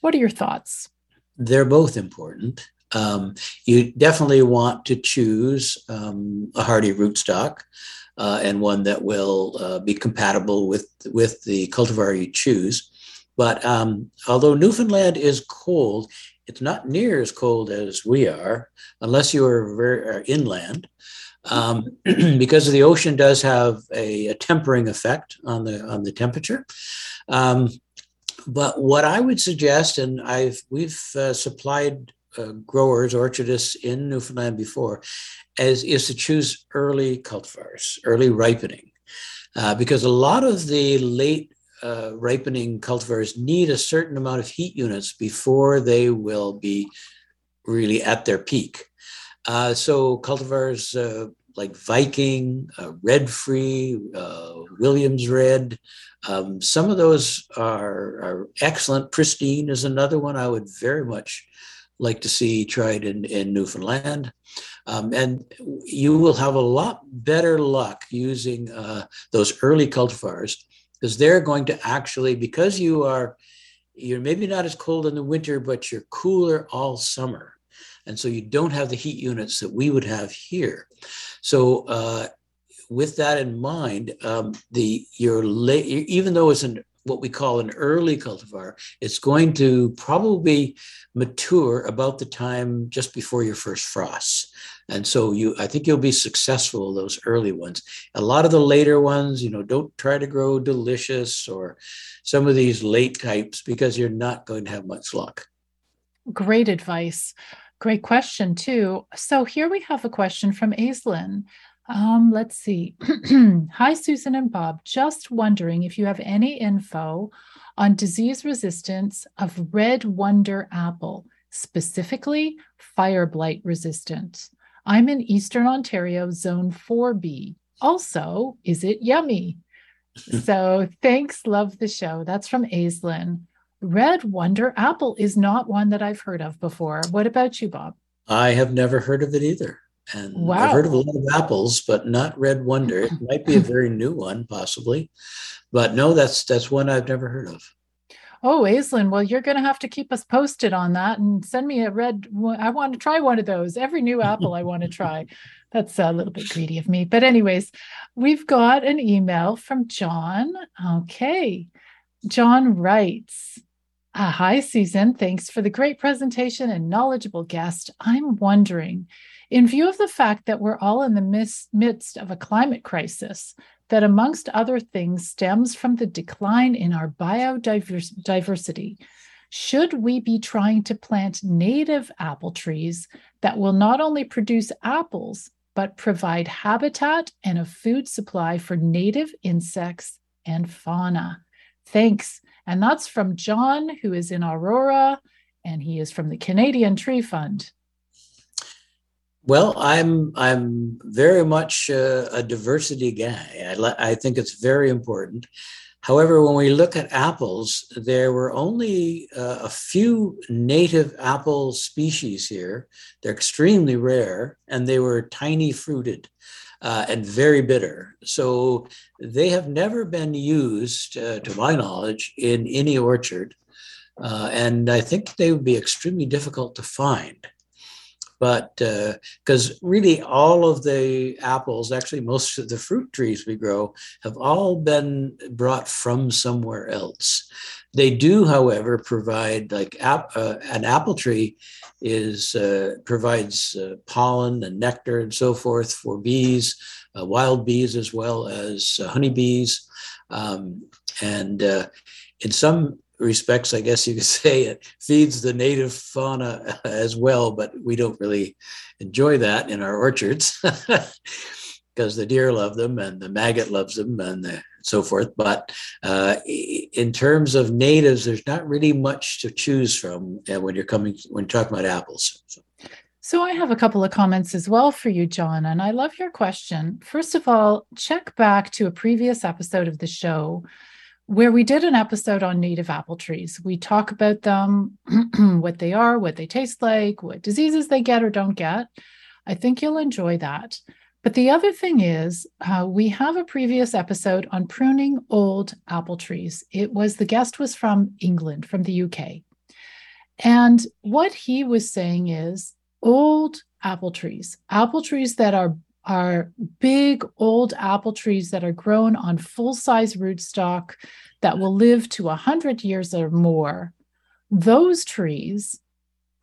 What are your thoughts? They're both important. Um, you definitely want to choose um, a hardy rootstock uh, and one that will uh, be compatible with, with the cultivar you choose. But um, although Newfoundland is cold, it's not near as cold as we are, unless you are very uh, inland, um, because the ocean does have a, a, tempering effect on the on the temperature. Um, but what I would suggest, and I've we've uh, supplied uh, growers, orchardists in Newfoundland before, is is to choose early cultivars, early ripening, uh, because a lot of the late uh, ripening cultivars need a certain amount of heat units before they will be really at their peak. Uh, so cultivars uh, like Viking, uh, Redfree, uh, Williams Red, um, some of those are, are, excellent. Pristine is another one I would very much like to see tried in, in Newfoundland. Um, and you will have a lot better luck using uh, those early cultivars because they're going to actually because you are you're maybe not as cold in the winter but you're cooler all summer and so you don't have the heat units that we would have here so uh, with that in mind, um, the your late, even though it's an what we call an early cultivar, it's going to probably mature about the time just before your first frosts. And so you, I think you'll be successful those early ones. A lot of the later ones, you know, don't try to grow delicious or some of these late types because you're not going to have much luck. Great advice. Great question, too. So here we have a question from Aislinn. Um, let's see. Hi, Susan and Bob. Just wondering if you have any info on disease resistance of red wonder apple, specifically fire blight resistant. I'm in Eastern Ontario, Zone 4B. Also, is it yummy? so thanks. Love the show. That's from Aislinn. Red Wonder Apple is not one that I've heard of before. What about you, Bob? I have never heard of it either. And wow. I've heard of a lot of apples, but not Red Wonder. It might be a very new one, possibly. But no, that's that's one I've never heard of. Oh, Aislinn, well, you're going to have to keep us posted on that and send me a red. I want to try one of those. Every new apple I want to try. That's a little bit greedy of me. But, anyways, we've got an email from John. Okay. John writes, ah, Hi, Susan. Thanks for the great presentation and knowledgeable guest. I'm wondering, in view of the fact that we're all in the midst of a climate crisis, that, amongst other things, stems from the decline in our biodiversity. Should we be trying to plant native apple trees that will not only produce apples, but provide habitat and a food supply for native insects and fauna? Thanks. And that's from John, who is in Aurora, and he is from the Canadian Tree Fund. Well, I'm I'm very much a, diversity guy. I, I think it's very important. However, when we look at apples, there were only uh, a few native apple species here. They're extremely rare, and they were tiny fruited uh, and very bitter. So they have never been used, uh, to my knowledge, in any orchard. Uh, and I think they would be extremely difficult to find but because uh, really all of the apples, actually most of the fruit trees we grow, have all been brought from somewhere else. They do, however, provide like ap- uh, an apple tree is uh, provides uh, pollen and nectar and so forth for bees, uh, wild bees as well as uh, honeybees, um, and in some respects, I guess you could say it feeds the native fauna as well, but we don't really enjoy that in our orchards because the deer love them and the maggot loves them and the, so forth. But uh, in terms of natives, there's not really much to choose from uh, when you're coming when you're talking about apples. So. So, I have a couple of comments as well for you, John, and I love your question. First of all, check back to a previous episode of the show where we did an episode on native apple trees. We talk about them, what they are, what they taste like, what diseases they get or don't get. I think you'll enjoy that. But the other thing is, uh, we have a previous episode on pruning old apple trees. It was the guest was from England, from the UK. And what he was saying is old apple trees, apple trees that are are big old apple trees that are grown on full size rootstock that will live to 100 years or more. Those trees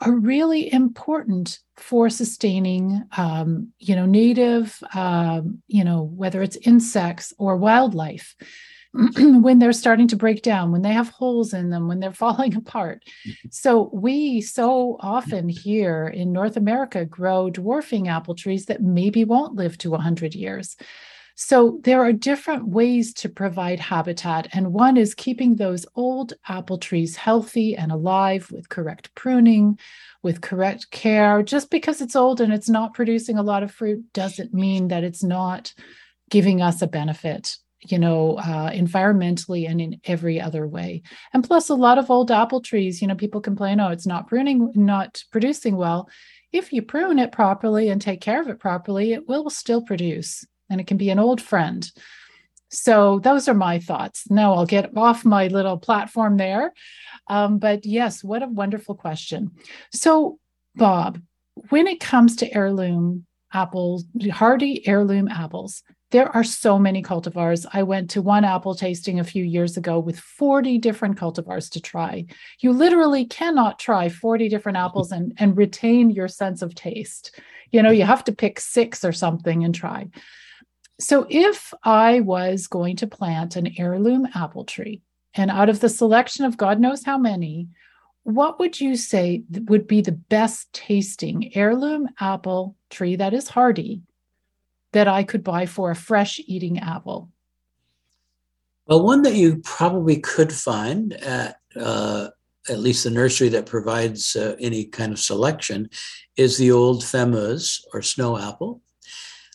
are really important for sustaining, um, you know, native, um, you know, whether it's insects or wildlife. when they're starting to break down, when they have holes in them, when they're falling apart. So, we so often here in North America grow dwarfing apple trees that maybe won't live to 100 years. So, there are different ways to provide habitat, and one is keeping those old apple trees healthy and alive with correct pruning, with correct care. Just because it's old and it's not producing a lot of fruit doesn't mean that it's not giving us a benefit you know, uh, environmentally and in every other way. And plus, a lot of old apple trees, you know, people complain, oh, it's not pruning, not producing well. If you prune it properly and take care of it properly, it will still produce and it can be an old friend. So, those are my thoughts. Now I'll get off my little platform there. Um, but yes, what a wonderful question. So, Bob, when it comes to heirloom apples, hardy heirloom apples, there are so many cultivars. I went to one apple tasting a few years ago with 40 different cultivars to try. You literally cannot try 40 different apples and, and retain your sense of taste. You know, you have to pick six or something and try. So if I was going to plant an heirloom apple tree, and out of the selection of God knows how many, what would you say would be the best tasting heirloom apple tree that is hardy that I could buy for a fresh eating apple? Well, one that you probably could find at uh, at least the nursery that provides uh, any kind of selection is the old fameuse or snow apple.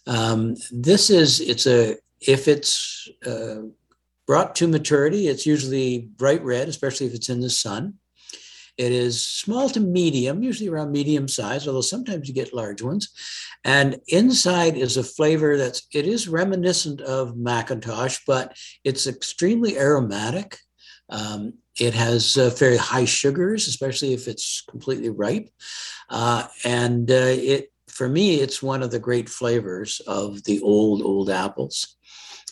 Um, this is it's a if it's uh, brought to maturity, it's usually bright red, especially if it's in the sun. It is small to medium, usually around medium size, although sometimes you get large ones. And inside is a flavor that's, it is reminiscent of McIntosh, but it's extremely aromatic. Um, it has uh, very high sugars, especially if it's completely ripe. Uh, and uh, it, for me, it's one of the great flavors of the old, old apples.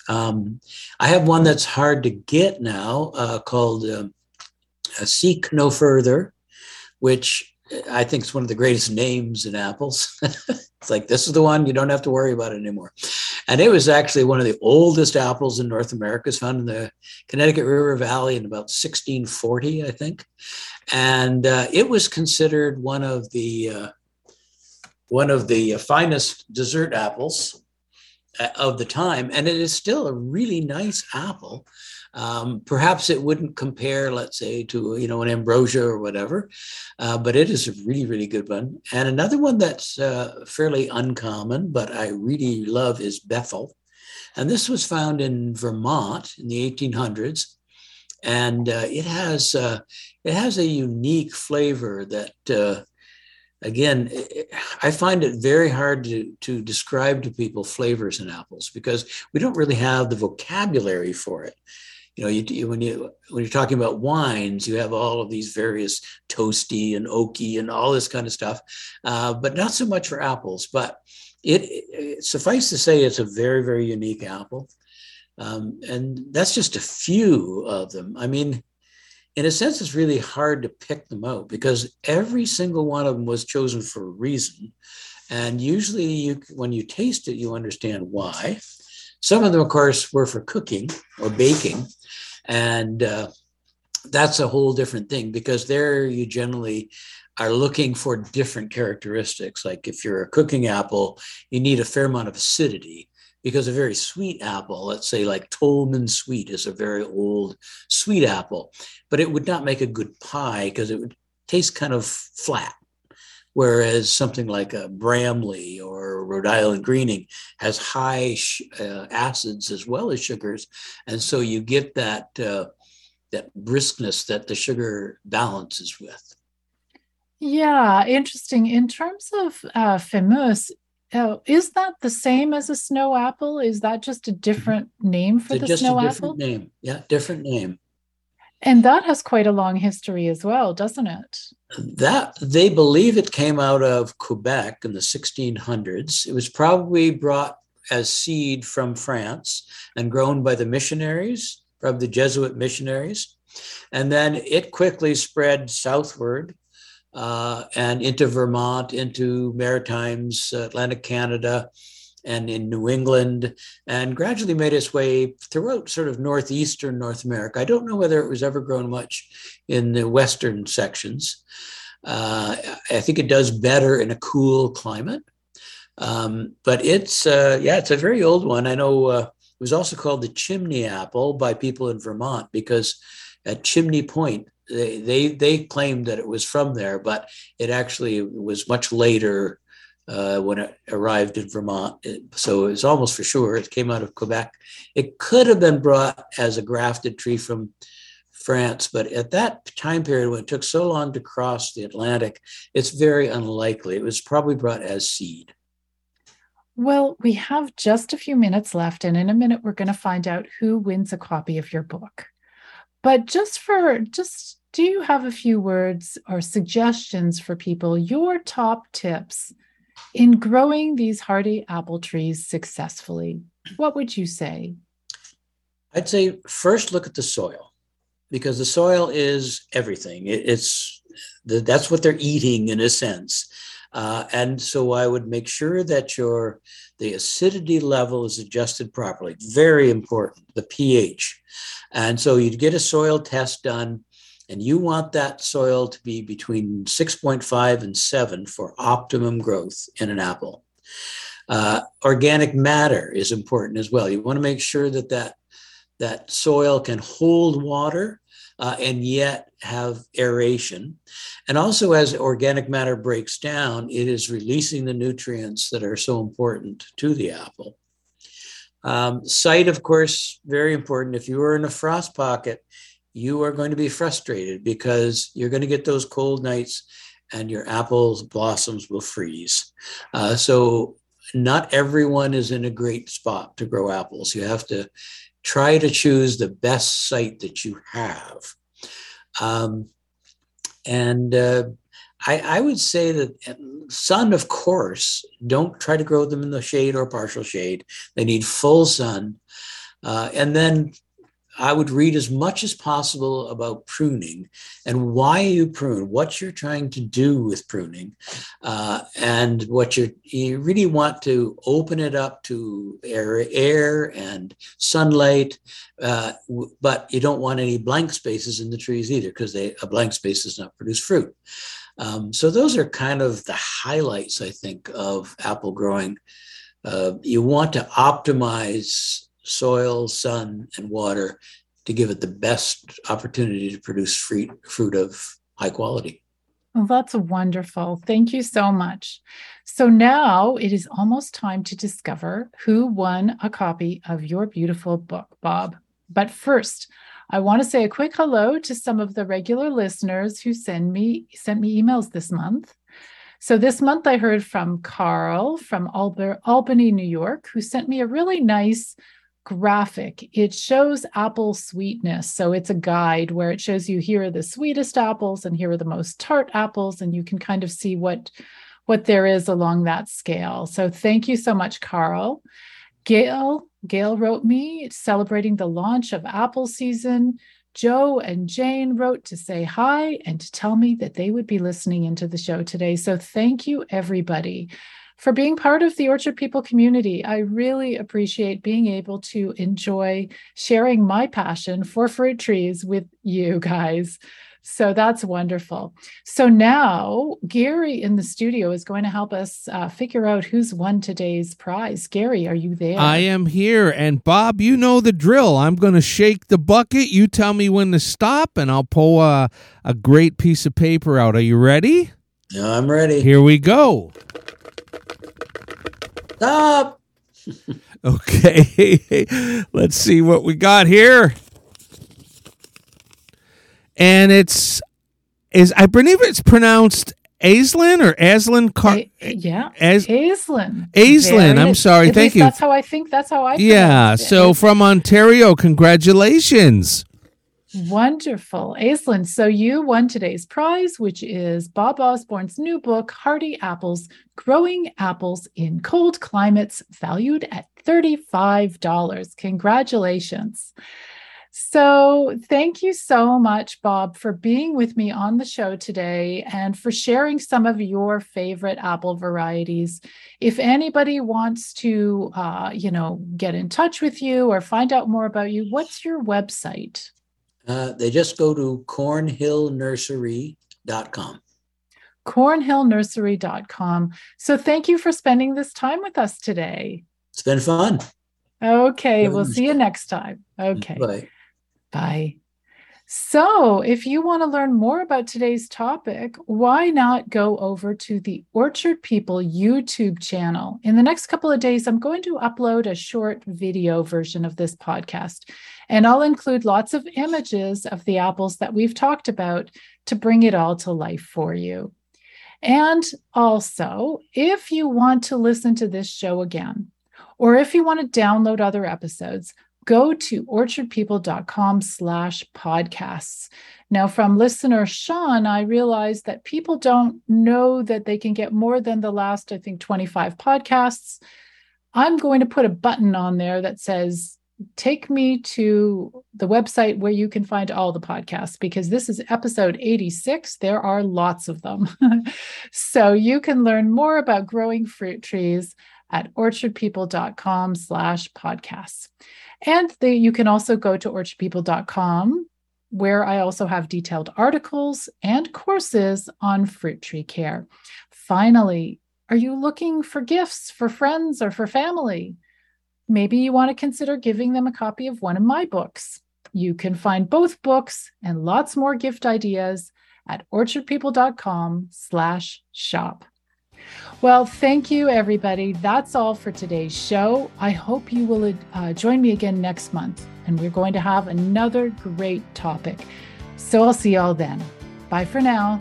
Um, I have one that's hard to get now uh, called um, Seek No Further, which I think is one of the greatest names in apples. it's like, this is the one, you don't have to worry about it anymore. And it was actually one of the oldest apples in North America. It's found in the Connecticut River Valley in about 1640, I think. And uh, it was considered one of the uh, one of the finest dessert apples uh, of the time, and it is still a really nice apple. Um, perhaps it wouldn't compare, let's say, to you know an ambrosia or whatever, uh, but it is a really really good one. And another one that's uh, fairly uncommon, but I really love is Bethel, and this was found in Vermont in the 1800s, and uh, it has uh, it has a unique flavor that uh, again, I find it very hard to, to describe to people flavors in apples because we don't really have the vocabulary for it you know, you, when you when you're talking about wines, you have all of these various toasty and oaky and all this kind of stuff, uh, but not so much for apples. But it, it, suffice to say, it's a very very unique apple, um, and that's just a few of them. I mean, in a sense, it's really hard to pick them out because every single one of them was chosen for a reason, and usually, you when you taste it, you understand why. Some of them, of course, were for cooking or baking. And uh, that's a whole different thing because there you generally are looking for different characteristics. Like if you're a cooking apple, you need a fair amount of acidity because a very sweet apple, let's say like Tolman Sweet is a very old sweet apple, but it would not make a good pie because it would taste kind of flat. Whereas something like a Bramley or Rhode Island Greening has high sh- uh, acids as well as sugars, and so you get that uh, that briskness that the sugar balances with. Yeah, interesting. In terms of uh, fameuse, uh, is that the same as a snow apple? Is that just a different name for it's the just snow a different apple? Name, yeah, different name. And that has quite a long history as well, doesn't it? That they believe it came out of Quebec in the 1600s. It was probably brought as seed from France and grown by the missionaries, from the Jesuit missionaries. And then it quickly spread southward uh, and into Vermont, into Maritimes, Atlantic Canada, and in New England, and gradually made its way throughout sort of northeastern North America. I don't know whether it was ever grown much in the western sections. Uh, I think it does better in a cool climate. Um, but it's, uh, yeah, it's a very old one. I know uh, it was also called the chimney apple by people in Vermont because at Chimney Point, they, they, they claimed that it was from there, but it actually was much later uh, when it arrived in Vermont. It, so it's almost for sure it came out of Quebec. It could have been brought as a grafted tree from France, but at that time period when it took so long to cross the Atlantic, it's very unlikely. It was probably brought as seed. Well, we have just a few minutes left, and in a minute, we're going to find out who wins a copy of your book. But just for, just do you have a few words or suggestions for people, your top tips in growing these hardy apple trees successfully? what would you say? I'd say first look at the soil because the soil is everything. It, it's that's what they're eating in a sense. Uh, and so I would make sure that your the acidity level is adjusted properly. Very important, the pH. And so you'd get a soil test done, and you want that soil to be between 6.5 and 7 for optimum growth in an apple. Uh, organic matter is important as well. You want to make sure that that, that soil can hold water uh, and yet have aeration. And also, as organic matter breaks down, it is releasing the nutrients that are so important to the apple. Um, site, of course, very important. If you are in a frost pocket, you are going to be frustrated because you're going to get those cold nights and your apples blossoms will freeze. Uh, so not everyone is in a great spot to grow apples. You have to try to choose the best site that you have. Um, and uh, I, I, would say that sun, of course, don't try to grow them in the shade or partial shade. They need full sun. Uh, and then I would read as much as possible about pruning and why you prune, what you're trying to do with pruning, uh, and what you you really want to open it up to air, air and sunlight, uh, but you don't want any blank spaces in the trees either because a blank space does not produce fruit. Um, so those are kind of the highlights, I think, of apple growing. Uh, you want to optimize soil, sun, and water to give it the best opportunity to produce fruit, fruit of high quality. Well, that's wonderful. Thank you so much. So now it is almost time to discover who won a copy of your beautiful book, Bob. But first, I want to say a quick hello to some of the regular listeners who send me sent me emails this month. So this month I heard from Carl from Albany, New York, who sent me a really nice graphic. It shows apple sweetness. So it's a guide where it shows you here are the sweetest apples and here are the most tart apples and you can kind of see what what there is along that scale. So thank you so much Carl. Gail Gail wrote me celebrating the launch of apple season. Joe and Jane wrote to say hi and to tell me that they would be listening into the show today. So thank you everybody for being part of the Orchard People community. I really appreciate being able to enjoy sharing my passion for fruit trees with you guys. So that's wonderful. So now Gary in the studio is going to help us uh, figure out who's won today's prize. Gary, are you there? I am here. And Bob, you know the drill. I'm going to shake the bucket. You tell me when to stop, and I'll pull a, a great piece of paper out. Are you ready? I'm ready. Here we go. Stop. okay. Let's see what we got here. And it's is I believe it's pronounced Aislinn or Aslan Car- A- yeah. As- Aislinn. Aislinn. I'm sorry. Thank you. That's how I think. That's how I. Yeah. So from Ontario, congratulations. Wonderful. Aislinn, so you won today's prize, which is Bob Osborne's new book, Hardy Apples Growing Apples in Cold Climates, valued at $35. Congratulations. So, thank you so much, Bob, for being with me on the show today and for sharing some of your favorite apple varieties. If anybody wants to, uh, you know, get in touch with you or find out more about you, what's your website? Uh, they just go to cornhillnursery.com. Cornhillnursery.com. So thank you for spending this time with us today. It's been fun. Okay, we'll see you next time. Okay. Bye. Bye. So, if you want to learn more about today's topic, why not go over to the Orchard People YouTube channel? In the next couple of days, I'm going to upload a short video version of this podcast, and I'll include lots of images of the apples that we've talked about to bring it all to life for you. And also, if you want to listen to this show again, or if you want to download other episodes, go to orchardpeople.com slash podcasts. Now, from listener Sean, I realized that people don't know that they can get more than the last, I think, 25 podcasts. I'm going to put a button on there that says, Take me to the website where you can find all the podcasts because this is episode 86. There are lots of them. so you can learn more about growing fruit trees at orchardpeople.com slash podcasts. And the, you can also go to orchardpeople.com where I also have detailed articles and courses on fruit tree care. Finally, are you looking for gifts for friends or for family? Maybe you want to consider giving them a copy of one of my books. You can find both books and lots more gift ideas at orchardpeople.com slash shop. Well, thank you, everybody. That's all for today's show. I hope you will uh, join me again next month, and we're going to have another great topic. So I'll see you all then. Bye for now.